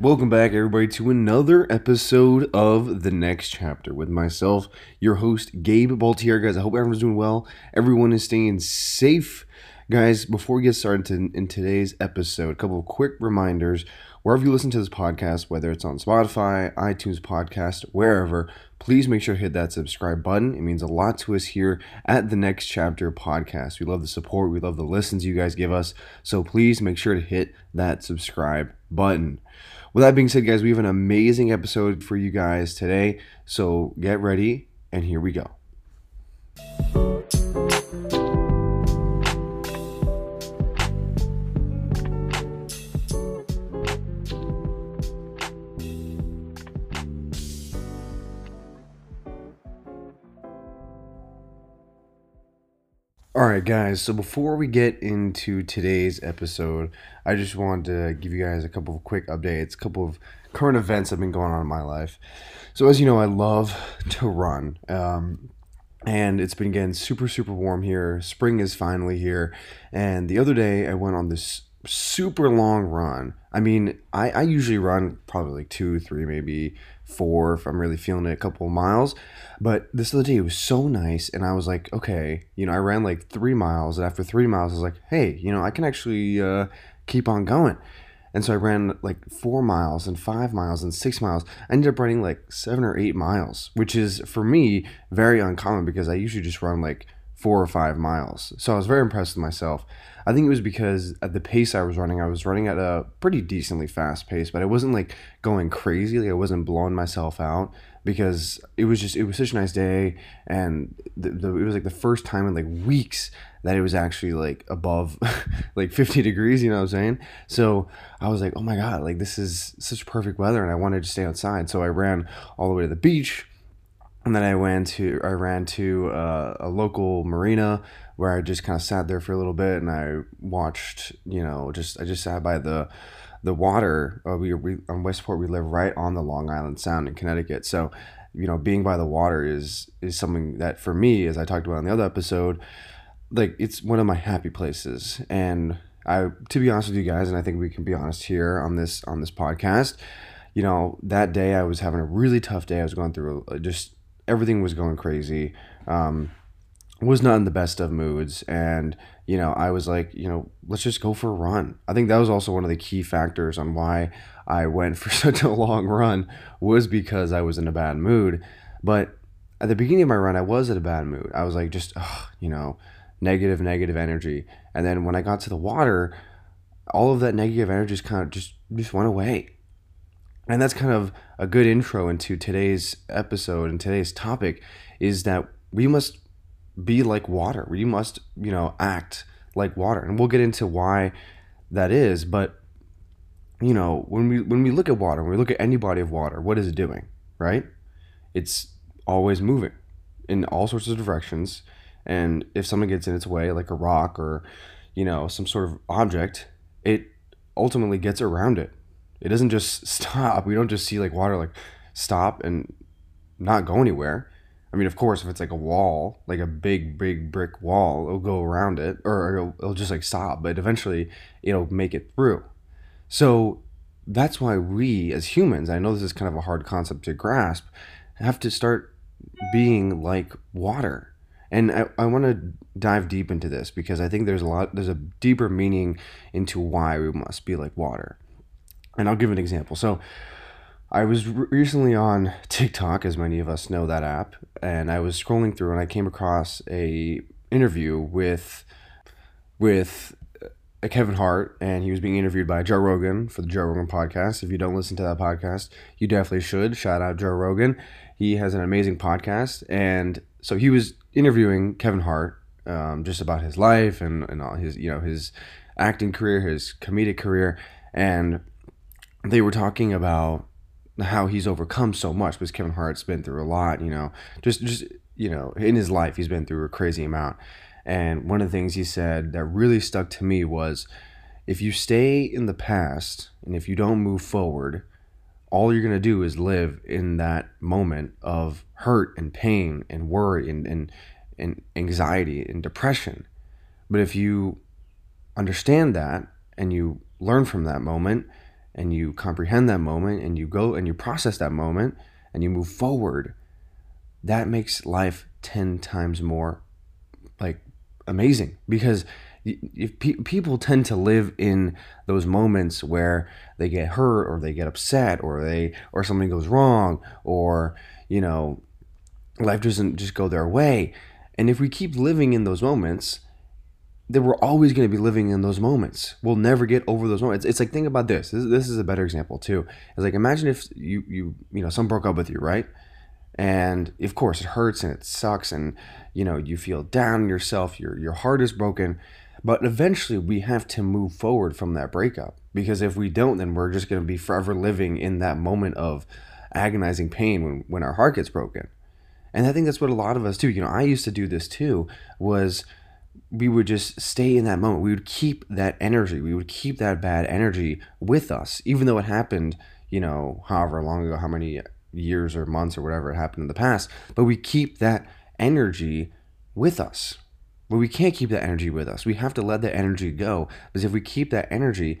Welcome back, everybody, to another episode of The Next Chapter with myself, your host, Gabe Baltier. Guys, I hope everyone's doing well. Everyone is staying safe. Guys, before we get started to, in today's episode, a couple of quick reminders. Wherever you listen to this podcast, whether it's on Spotify, iTunes Podcast, wherever, please make sure to hit that subscribe button. It means a lot to us here at the Next Chapter podcast. We love the support, we love the listens you guys give us. So please make sure to hit that subscribe button. With that being said, guys, we have an amazing episode for you guys today. So get ready, and here we go. All right, guys. So before we get into today's episode, I just wanted to give you guys a couple of quick updates, a couple of current events that have been going on in my life. So as you know, I love to run, um, and it's been getting super, super warm here. Spring is finally here, and the other day I went on this super long run. I mean, I, I usually run probably like two, three, maybe four if I'm really feeling it, a couple miles. But this other day it was so nice, and I was like, okay, you know, I ran like three miles, and after three miles, I was like, hey, you know, I can actually uh, keep on going. And so I ran like four miles and five miles and six miles. I ended up running like seven or eight miles, which is for me very uncommon because I usually just run like four or five miles. So I was very impressed with myself. I think it was because at the pace I was running, I was running at a pretty decently fast pace, but I wasn't like going crazy. Like I wasn't blowing myself out because it was just it was such a nice day, and the, the, it was like the first time in like weeks that it was actually like above like 50 degrees. You know what I'm saying? So I was like, oh my god, like this is such perfect weather, and I wanted to stay outside. So I ran all the way to the beach and then I went to I ran to uh, a local marina where I just kind of sat there for a little bit and I watched you know just I just sat by the the water. Uh, we, we on Westport we live right on the Long Island Sound in Connecticut. So you know being by the water is is something that for me as I talked about in the other episode like it's one of my happy places. And I to be honest with you guys and I think we can be honest here on this on this podcast you know that day I was having a really tough day. I was going through a, just everything was going crazy. Um, was not in the best of moods. And you know i was like you know let's just go for a run. I think that was also one of the key factors on why i went for such a long run was because i was in a bad mood. But at the beginning of my run i was in a bad mood. I was like just ugh, you know negative negative energy. And then when i got to the water all of that negative energy just kind of just just went away and that's kind of a good intro into today's episode and today's topic is that we must be like water. We must, you know, act like water. And we'll get into why that is, but you know, when we when we look at water, when we look at any body of water, what is it doing? Right? It's always moving in all sorts of directions. And if someone gets in its way, like a rock or, you know, some sort of object, it ultimately gets around it it doesn't just stop. We don't just see like water like stop and not go anywhere. I mean, of course, if it's like a wall, like a big, big brick wall, it'll go around it or it'll, it'll just like stop, but eventually it'll make it through. So that's why we as humans, I know this is kind of a hard concept to grasp, have to start being like water. And I, I want to dive deep into this because I think there's a lot, there's a deeper meaning into why we must be like water. And I'll give an example. So I was recently on TikTok, as many of us know that app, and I was scrolling through and I came across a interview with with uh, Kevin Hart, and he was being interviewed by Joe Rogan for the Joe Rogan podcast. If you don't listen to that podcast, you definitely should. Shout out Joe Rogan. He has an amazing podcast, and so he was interviewing Kevin Hart um, just about his life and, and all his you know his acting career, his comedic career, and they were talking about how he's overcome so much because Kevin Hart's been through a lot, you know, just just you know, in his life he's been through a crazy amount. And one of the things he said that really stuck to me was if you stay in the past and if you don't move forward, all you're going to do is live in that moment of hurt and pain and worry and, and, and anxiety and depression. But if you understand that and you learn from that moment and you comprehend that moment and you go and you process that moment and you move forward, that makes life 10 times more like amazing. Because if pe- people tend to live in those moments where they get hurt or they get upset or they or something goes wrong or you know life doesn't just go their way. And if we keep living in those moments then we're always going to be living in those moments. We'll never get over those moments. It's like think about this. This, this is a better example too. It's like imagine if you you you know someone broke up with you right? And of course it hurts and it sucks and you know you feel down yourself. Your your heart is broken. But eventually we have to move forward from that breakup. Because if we don't then we're just going to be forever living in that moment of agonizing pain when when our heart gets broken. And i think that's what a lot of us do. You know i used to do this too was we would just stay in that moment we would keep that energy we would keep that bad energy with us even though it happened you know however long ago how many years or months or whatever it happened in the past, but we keep that energy with us. But we can't keep that energy with us. We have to let that energy go because if we keep that energy,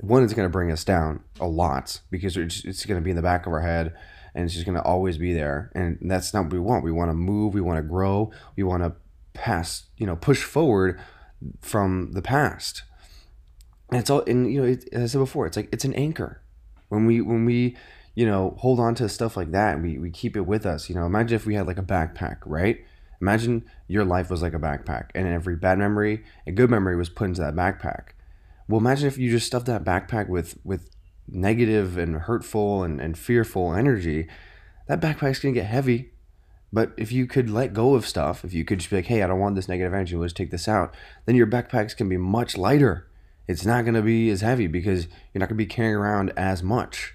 one, it's going to bring us down a lot because it's, going to be in the back of our head and it's just going to always be there. And that's not what we want. We want to move. We want to grow. We want to pass, you know, push forward from the past. And it's all, and you know, it, as I said before, it's like it's an anchor. When we when we you know, hold on to stuff like that we, we keep it with us. You know, imagine if we had like a backpack, right? Imagine your life was like a backpack and every bad memory and good memory was put into that backpack. Well, imagine if you just stuffed that backpack with, with negative and hurtful and, and fearful energy. That backpack's gonna get heavy. But if you could let go of stuff, if you could just be like, hey, I don't want this negative energy, let's take this out, then your backpack's gonna be much lighter. It's not gonna be as heavy because you're not gonna be carrying around as much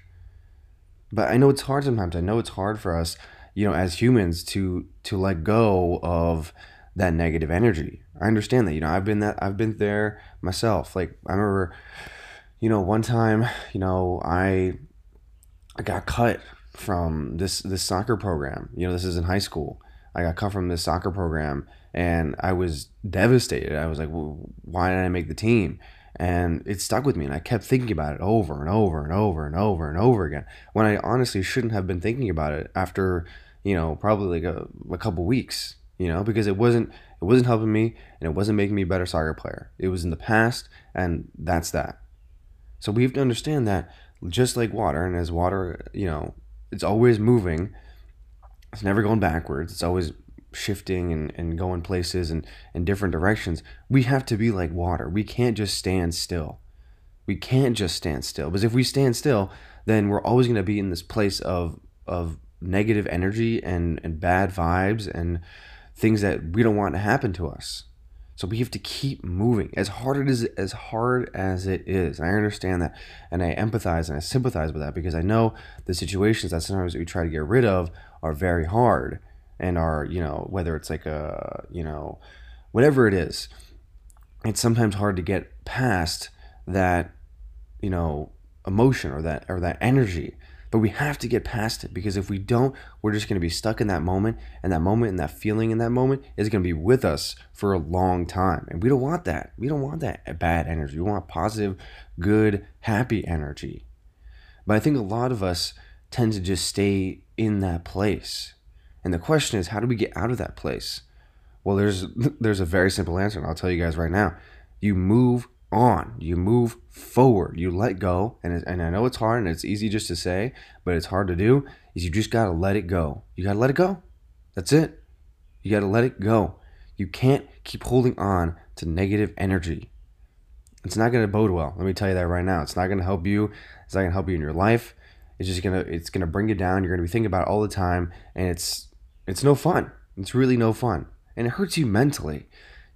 but I know it's hard sometimes. I know it's hard for us, you know, as humans to to let go of that negative energy. I understand that. You know, I've been that I've been there myself. Like I remember, you know, one time, you know, I I got cut from this this soccer program. You know, this is in high school. I got cut from this soccer program and I was devastated. I was like, well, why did I make the team? and it stuck with me and i kept thinking about it over and over and over and over and over again when i honestly shouldn't have been thinking about it after you know probably like a, a couple weeks you know because it wasn't it wasn't helping me and it wasn't making me a better soccer player it was in the past and that's that so we have to understand that just like water and as water you know it's always moving it's never going backwards it's always shifting and, and going places and in different directions, we have to be like water. We can't just stand still. We can't just stand still. Because if we stand still, then we're always going to be in this place of of negative energy and, and bad vibes and things that we don't want to happen to us. So we have to keep moving as hard as as hard as it is. And I understand that, and I empathize and I sympathize with that because I know the situations that sometimes we try to get rid of are very hard and are you know whether it's like a you know whatever it is it's sometimes hard to get past that you know emotion or that or that energy but we have to get past it because if we don't we're just going to be stuck in that moment and that moment and that feeling in that moment is going to be with us for a long time. And we don't want that. We don't want that bad energy. We want positive good happy energy. But i think a lot of us tend to just stay in that place. And the question is, how do we get out of that place? Well, there's there's a very simple answer, and I'll tell you guys right now. You move on. You move forward. You let go, and and I know it's hard, and it's easy just to say, but it's hard to do. Is you just gotta let it go. You gotta let it go. That's it. You gotta let it go. You can't keep holding on to negative energy. It's not gonna bode well. Let me tell you that right now. It's not gonna help you. It's not gonna help you in your life. It's just gonna it's gonna bring you down. You're gonna be thinking about it all the time, and it's it's no fun. It's really no fun. And it hurts you mentally.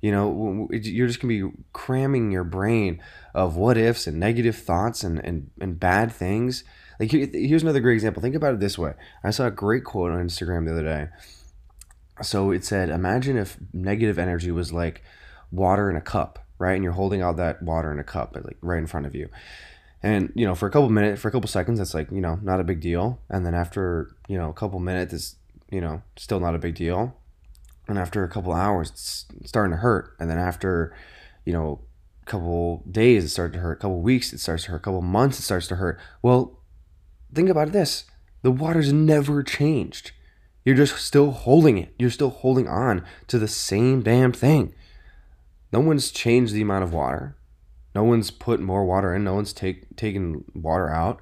You know, you're just going to be cramming your brain of what ifs and negative thoughts and, and, and bad things. Like, here's another great example. Think about it this way I saw a great quote on Instagram the other day. So it said, Imagine if negative energy was like water in a cup, right? And you're holding out that water in a cup, like right in front of you. And, you know, for a couple minutes, for a couple seconds, that's like, you know, not a big deal. And then after, you know, a couple minutes, it's you know, still not a big deal. And after a couple hours, it's starting to hurt. And then after, you know, a couple days it started to hurt, a couple weeks it starts to hurt, a couple months it starts to hurt. Well, think about this. The water's never changed. You're just still holding it. You're still holding on to the same damn thing. No one's changed the amount of water. No one's put more water in. No one's take, taken water out.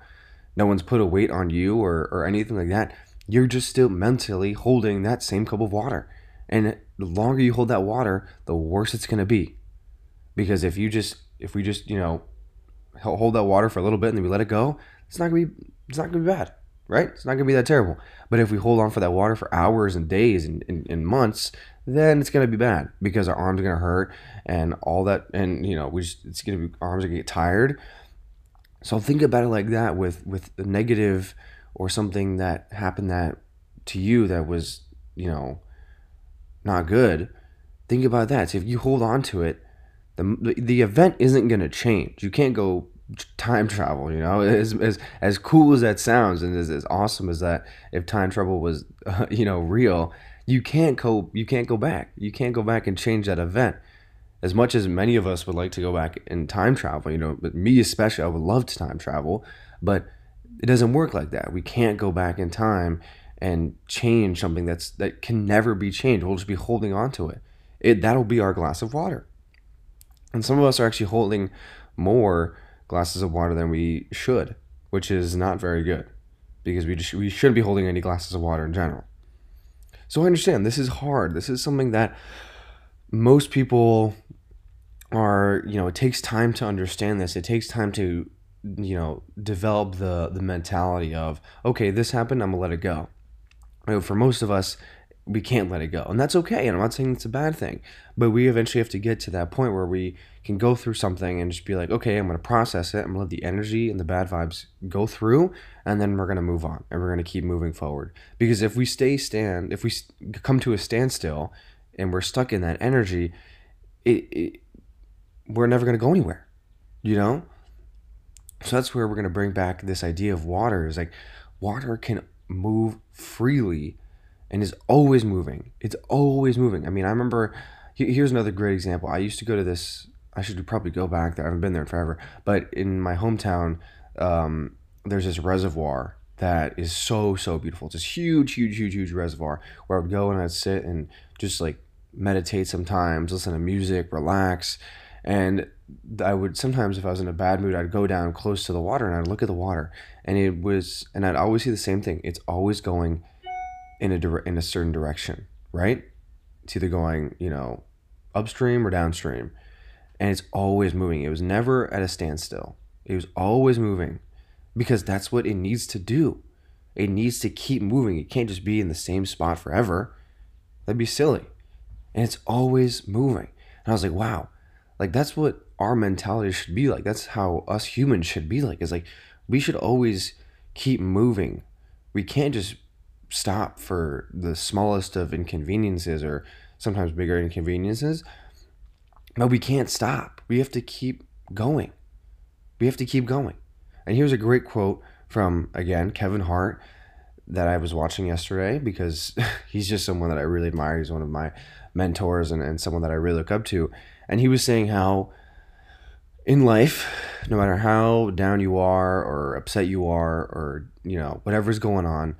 No one's put a weight on you or, or anything like that. You're just still mentally holding that same cup of water. And the longer you hold that water, the worse it's going to be. Because if you just, if we just, you know, hold that water for a little bit and then we let it go, it's not going to be, it's not going to be bad, right? It's not going to be that terrible. But if we hold on for that water for hours and days and, and, and months, then it's going to be bad because our arms are going to hurt and all that. And, you know, we just, it's going to be, arms are going to get tired. So think about it like that with, with a negative or something that happened that to you that was, you know, not good, think about that. So if you hold on to it, the, the event isn't going to change. You can't go time travel, you know, as, as, as cool as that sounds and as, as awesome as that, if time travel was, uh, you know, real, you can't go, you can't go back. You can't go back and change that event. As much as many of us would like to go back in time travel, you know, but me especially, I would love to time travel, but it doesn't work like that. We can't go back in time and change something that's that can never be changed. We'll just be holding on to it. It that'll be our glass of water. And some of us are actually holding more glasses of water than we should, which is not very good because we just, we shouldn't be holding any glasses of water in general. So I understand this is hard. This is something that most people are, you know, it takes time to understand this. It takes time to, you know, develop the the mentality of, okay, this happened, I'm going to let it go know, for most of us, we can't let it go. And that's okay. And I'm not saying it's a bad thing. But we eventually have to get to that point where we can go through something and just be like, okay, I'm going to process it. I'm going to let the energy and the bad vibes go through. And then we're going to move on and we're going to keep moving forward. Because if we stay stand, if we come to a standstill and we're stuck in that energy, it, it we're never going to go anywhere, you know? So that's where we're going to bring back this idea of water is like water can move freely and is always moving. It's always moving. I mean, I remember here's another great example. I used to go to this. I should probably go back there. I haven't been there in forever. But in my hometown, um, there's this reservoir that is so so beautiful. It's this huge, huge, huge, huge reservoir where I would go and I'd sit and just like meditate sometimes, listen to music, relax, and I would sometimes, if I was in a bad mood, I'd go down close to the water and I'd look at the water, and it was, and I'd always see the same thing. It's always going in a dire- in a certain direction, right? It's either going, you know, upstream or downstream, and it's always moving. It was never at a standstill. It was always moving, because that's what it needs to do. It needs to keep moving. It can't just be in the same spot forever. That'd be silly. And it's always moving. And I was like, wow, like that's what our mentality should be like. That's how us humans should be like. Is like we should always keep moving. We can't just stop for the smallest of inconveniences or sometimes bigger inconveniences. But we can't stop. We have to keep going. We have to keep going. And here's a great quote from again Kevin Hart that I was watching yesterday because he's just someone that I really admire. He's one of my mentors and, and someone that I really look up to. And he was saying how in life, no matter how down you are or upset you are or, you know, whatever's going on,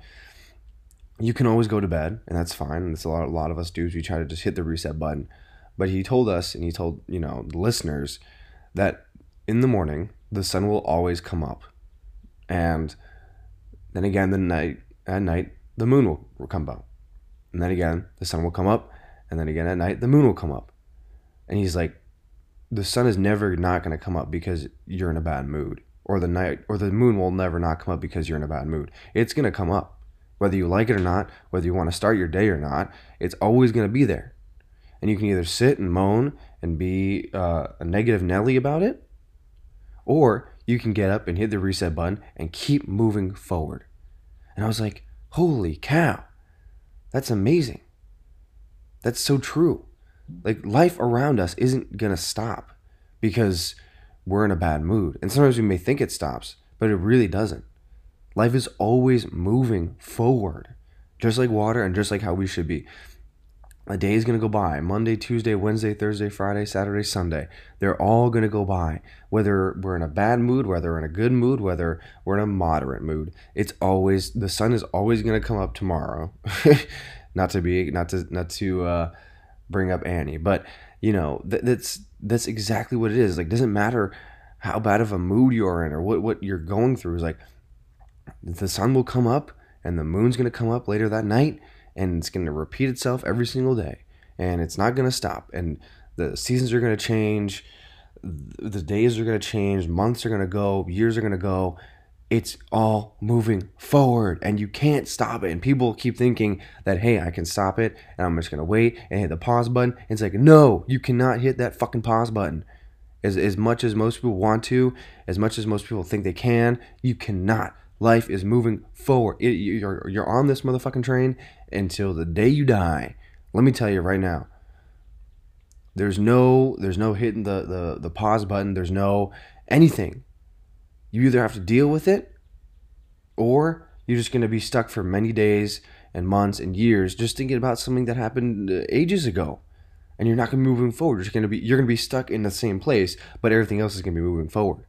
you can always go to bed and that's fine. And that's a lot, a lot of us do we try to just hit the reset button. But he told us and he told, you know, the listeners that in the morning, the sun will always come up. And then again, the night at night, the moon will, will come up. And then again, the sun will come up. And then again at night, the moon will come up. And he's like, the sun is never not going to come up because you're in a bad mood or the night or the moon will never not come up because you're in a bad mood. It's going to come up. Whether you like it or not whether you want to start your day or not it's always going to be there. And you can either sit and moan and be uh, a negative nelly about it or you can get up and hit the reset button and keep moving forward. And i was like holy cow. That's amazing. That's so true like life around us isn't going to stop because we're in a bad mood. And sometimes we may think it stops, but it really doesn't. Life is always moving forward, just like water and just like how we should be. a day is going to go by monday tuesday wednesday thursday friday saturday sunday they're all going to go by whether we're in a bad mood whether we're in a good mood whether we're in a moderate mood it's always the sun is always going to come up tomorrow not to be not to not to uh, bring up annie but you know th- that's that's exactly what it is like doesn't matter how bad of a mood you're in or what what you're going through is like the sun will come up and the moon's to come up later that night and it's to repeat itself every single day and it's not to stop and the seasons are to change the days are to change months are to go years are to go it's all moving forward and you can't stop it and people keep thinking that hey i can stop it and i'm just going to wait and hit the pause button and it's like no you cannot hit that fucking pause button as, as much as most people want to as much as most people think they can you cannot life is moving forward it, you're, you're on this motherfucking train until the day you die. Let me tell you right now. There's no there's no hitting the, the, the pause button. There's no anything. You either have to deal with it or you're just going to be stuck for many days and months and years just thinking about something that happened uh, ages ago and you're not going to be moving forward you're going to be you're going to be stuck in the same place but everything else is going to be moving forward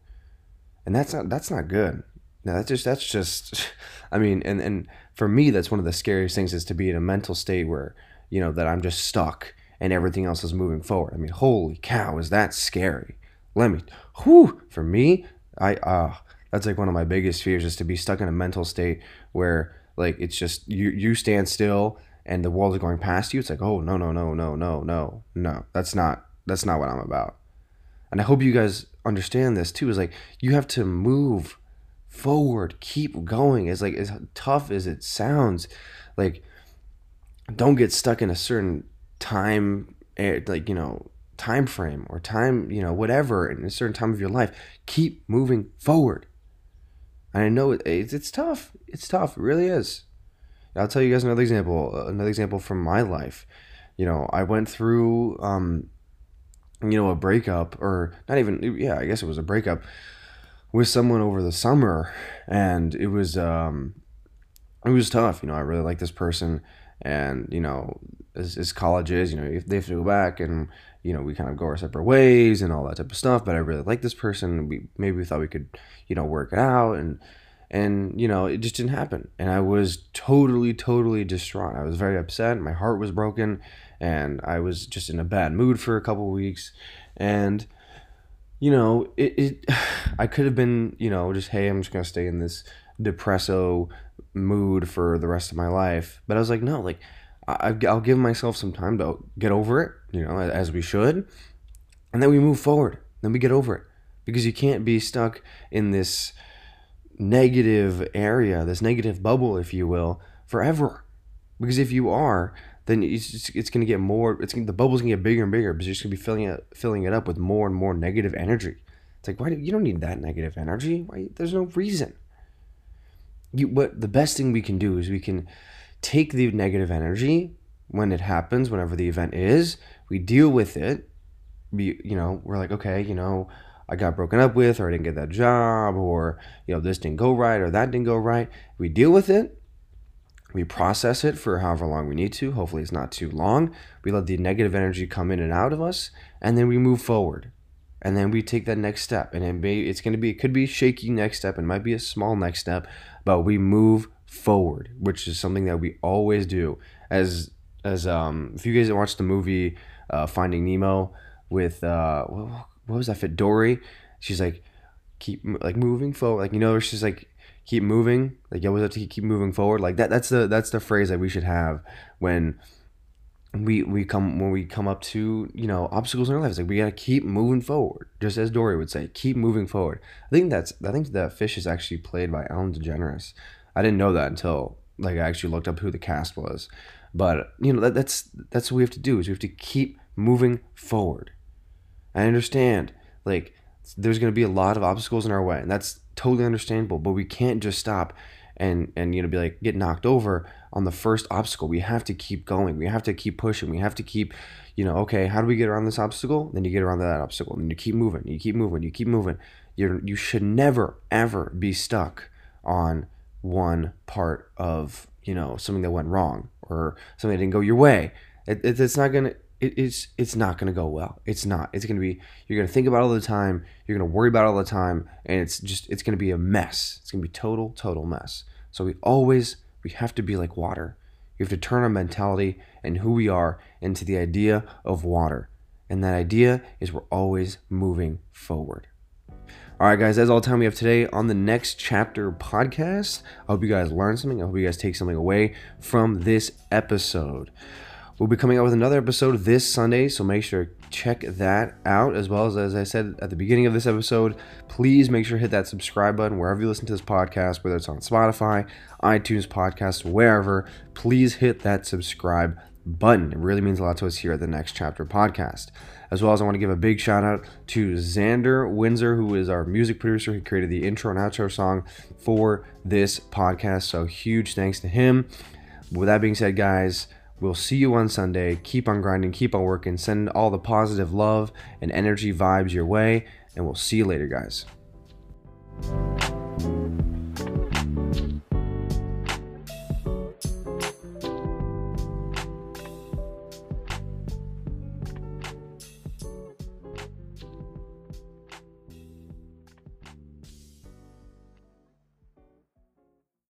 and that's not that's not good now that's just that's just i mean and and for me, that's one of the scariest things is to be in a mental state where, you know, that I'm just stuck and everything else is moving forward. I mean, holy cow, is that scary? Let me, whew, for me, I, uh, that's like one of my biggest fears is to be stuck in a mental state where like it's just you you stand still and the world is going past you. It's like, oh no, no, no, no, no, no, no. That's not that's not what I'm about. And I hope you guys understand this too, is like you have to move forward, keep going. It's like as tough as it sounds, like don't get stuck in a certain time, eh, like you know, time frame or time, you know, whatever in a certain time of your life. Keep moving forward. And I know it's it's tough. It's tough. It really is. I'll tell you guys another example. Another example from my life. You know, I went through, um, you know, a breakup, or not even. Yeah, I guess it was a breakup with someone over the summer, and it was um, it was tough. You know, I really like this person, and you know, as, as college is, you know, if they have to go back, and you know, we kind of go our separate ways and all that type of stuff. But I really like this person. We maybe we thought we could, you know, work it out, and and you know, it just didn't happen. And I was totally, totally distraught. I was very upset. My heart was broken, and I was just in a bad mood for a couple weeks, and you know, it, it I could have been, you know, just hey, I'm just gonna stay in this depresso mood for the rest of my life. But I was like, no, like I, I'll give myself some time to get over it, you know, as we should, and then we move forward. Then we get over it because you can't be stuck in this negative area, this negative bubble, if you will, forever. Because if you are, then it's it's going to get more. It's the bubble's going to get bigger and bigger because you're just going to be filling it filling it up with more and more negative energy. It's like why do you don't need that negative energy? Why there's no reason. You what the best thing we can do is we can take the negative energy when it happens, whenever the event is, we deal with it. We you know we're like okay you know I got broken up with or I didn't get that job or you know this didn't go right or that didn't go right. We deal with it we process it for however long we need to. Hopefully, it's not too long. We let the negative energy come in and out of us, and then we move forward. And then we take that next step. And it may, it's going to be, it could be a shaky next step. It might be a small next step, but we move forward, which is something that we always do. As, as, um, if you guys watched the movie uh, Finding Nemo with, uh, what, what was that fit? Dory. She's like, keep like moving forward. Like, you know, she's like, keep moving. Like you always have to keep moving forward. Like that. That's the that's the phrase that we should have when we we come when we come up to you know obstacles in our lives. Like we gotta keep moving forward. Just as Dory would say, keep moving forward. I think that's I think that fish is actually played by Ellen DeGeneres. I didn't know that until like I actually looked up who the cast was. But you know that, that's that's what we have to do is we have to keep moving forward. I understand like there's going to be a lot of obstacles in our way, and that's totally understandable. But we can't just stop and and you know be like get knocked over on the first obstacle. We have to keep going. We have to keep pushing. We have to keep, you know, okay, how do we get around this obstacle? Then you get around that obstacle, and you keep moving. You keep moving. You keep moving. You you should never ever be stuck on one part of you know something that went wrong or something that didn't go your way. It, it, it's not gonna. It, it's it's not gonna go well. It's not. It's gonna be. You're gonna think about all the time. You're gonna worry about all the time, and it's just it's gonna be a mess. It's gonna be total total mess. So we always we have to be like water. You have to turn our mentality and who we are into the idea of water. And that idea is we're always moving forward. All right, guys, that's all the time we have today on the next chapter podcast. I hope you guys learned something. I hope you guys take something away from this episode. We'll be coming out with another episode this Sunday, so make sure to check that out. As well as, as I said at the beginning of this episode, please make sure to hit that subscribe button wherever you listen to this podcast, whether it's on Spotify, iTunes podcast, wherever. Please hit that subscribe button. It really means a lot to us here at the Next Chapter podcast. As well as I want to give a big shout out to Xander Windsor, who is our music producer. He created the intro and outro song for this podcast. So huge thanks to him. With that being said, guys, we'll see you on Sunday. Keep on grinding, keep on working, send all the positive love and energy vibes your way, and we'll see you later, guys.